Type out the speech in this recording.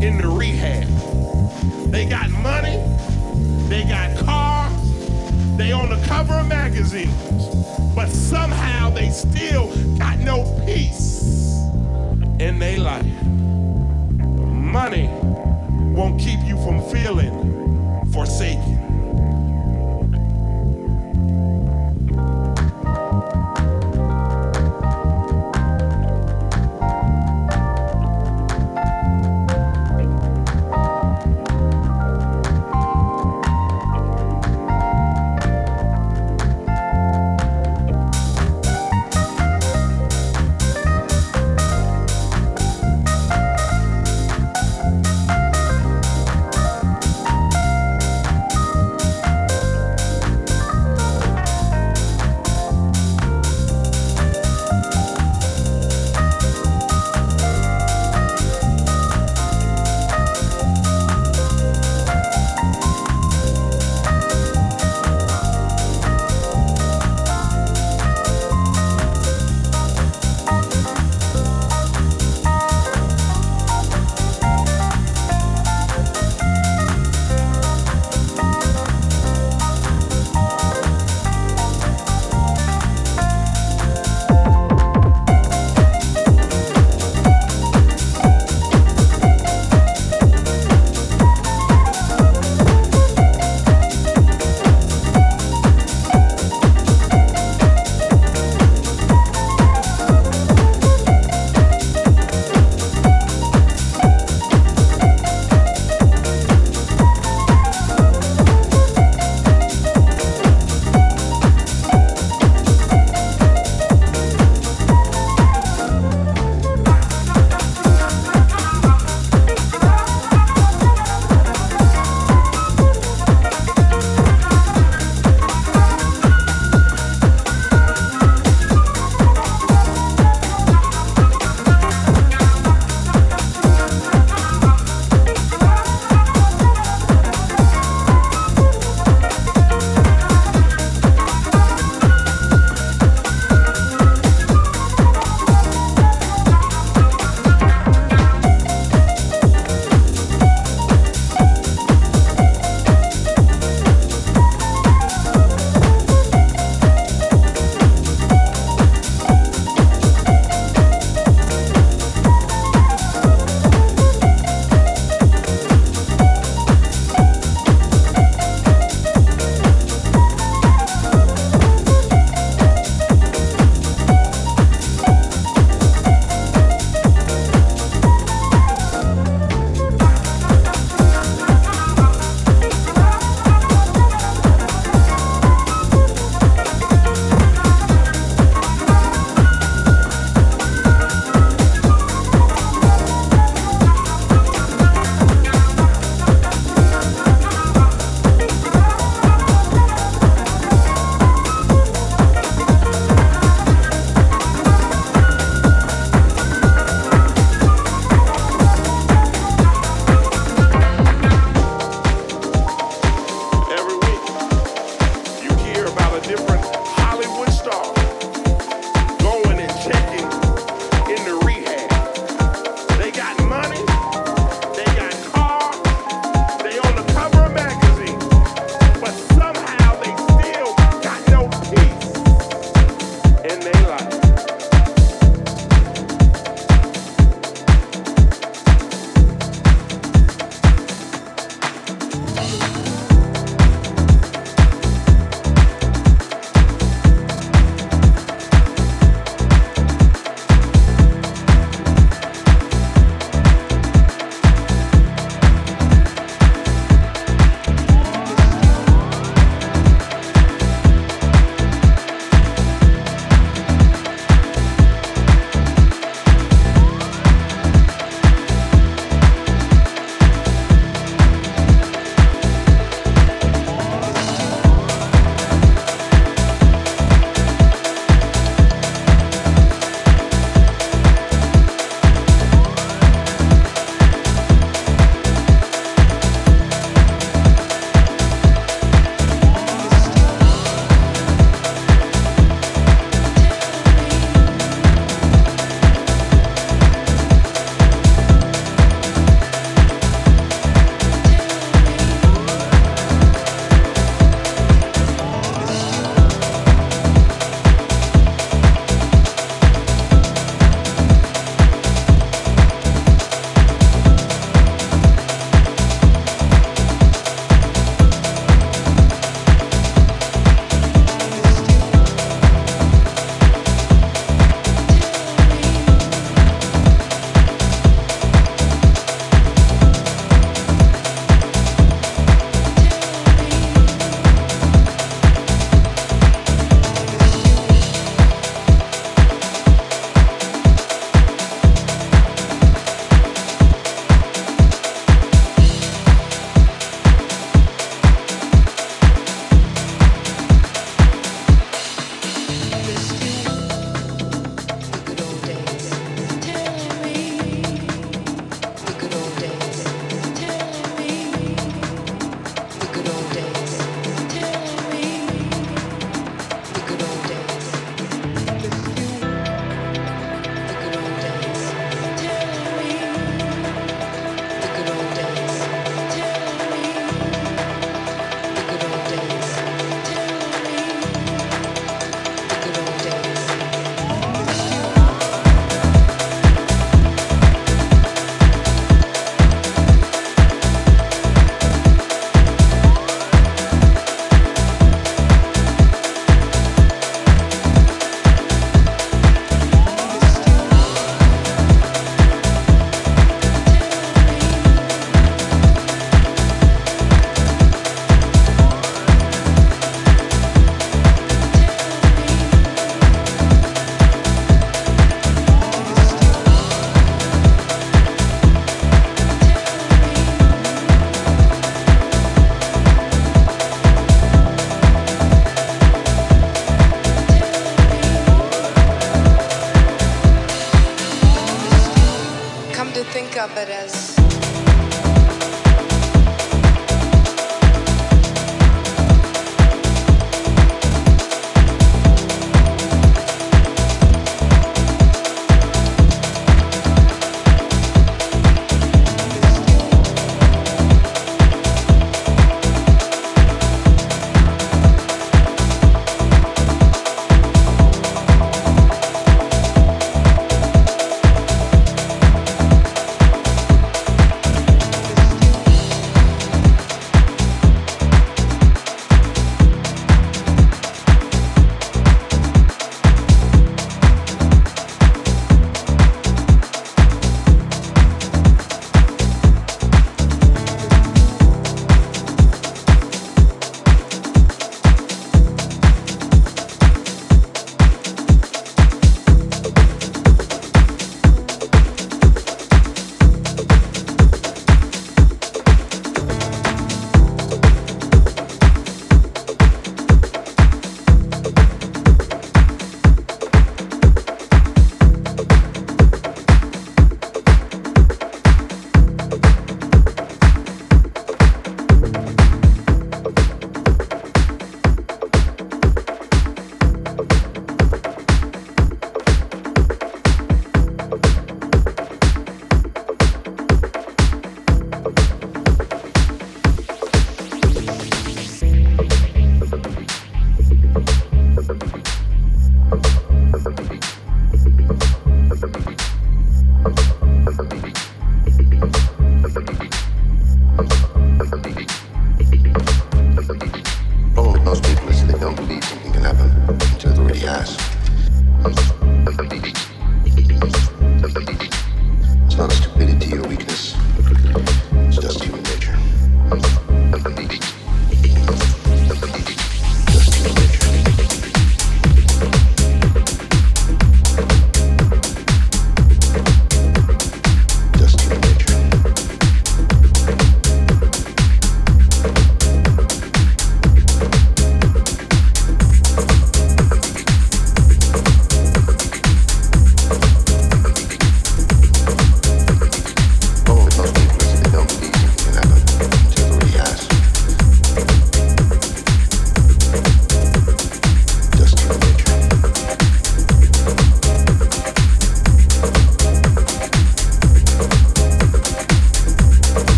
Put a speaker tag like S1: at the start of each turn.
S1: In the rehab. They got money, they got cars, they on the cover of magazines, but somehow they still got no peace in their life. Money won't keep you from feeling forsaken.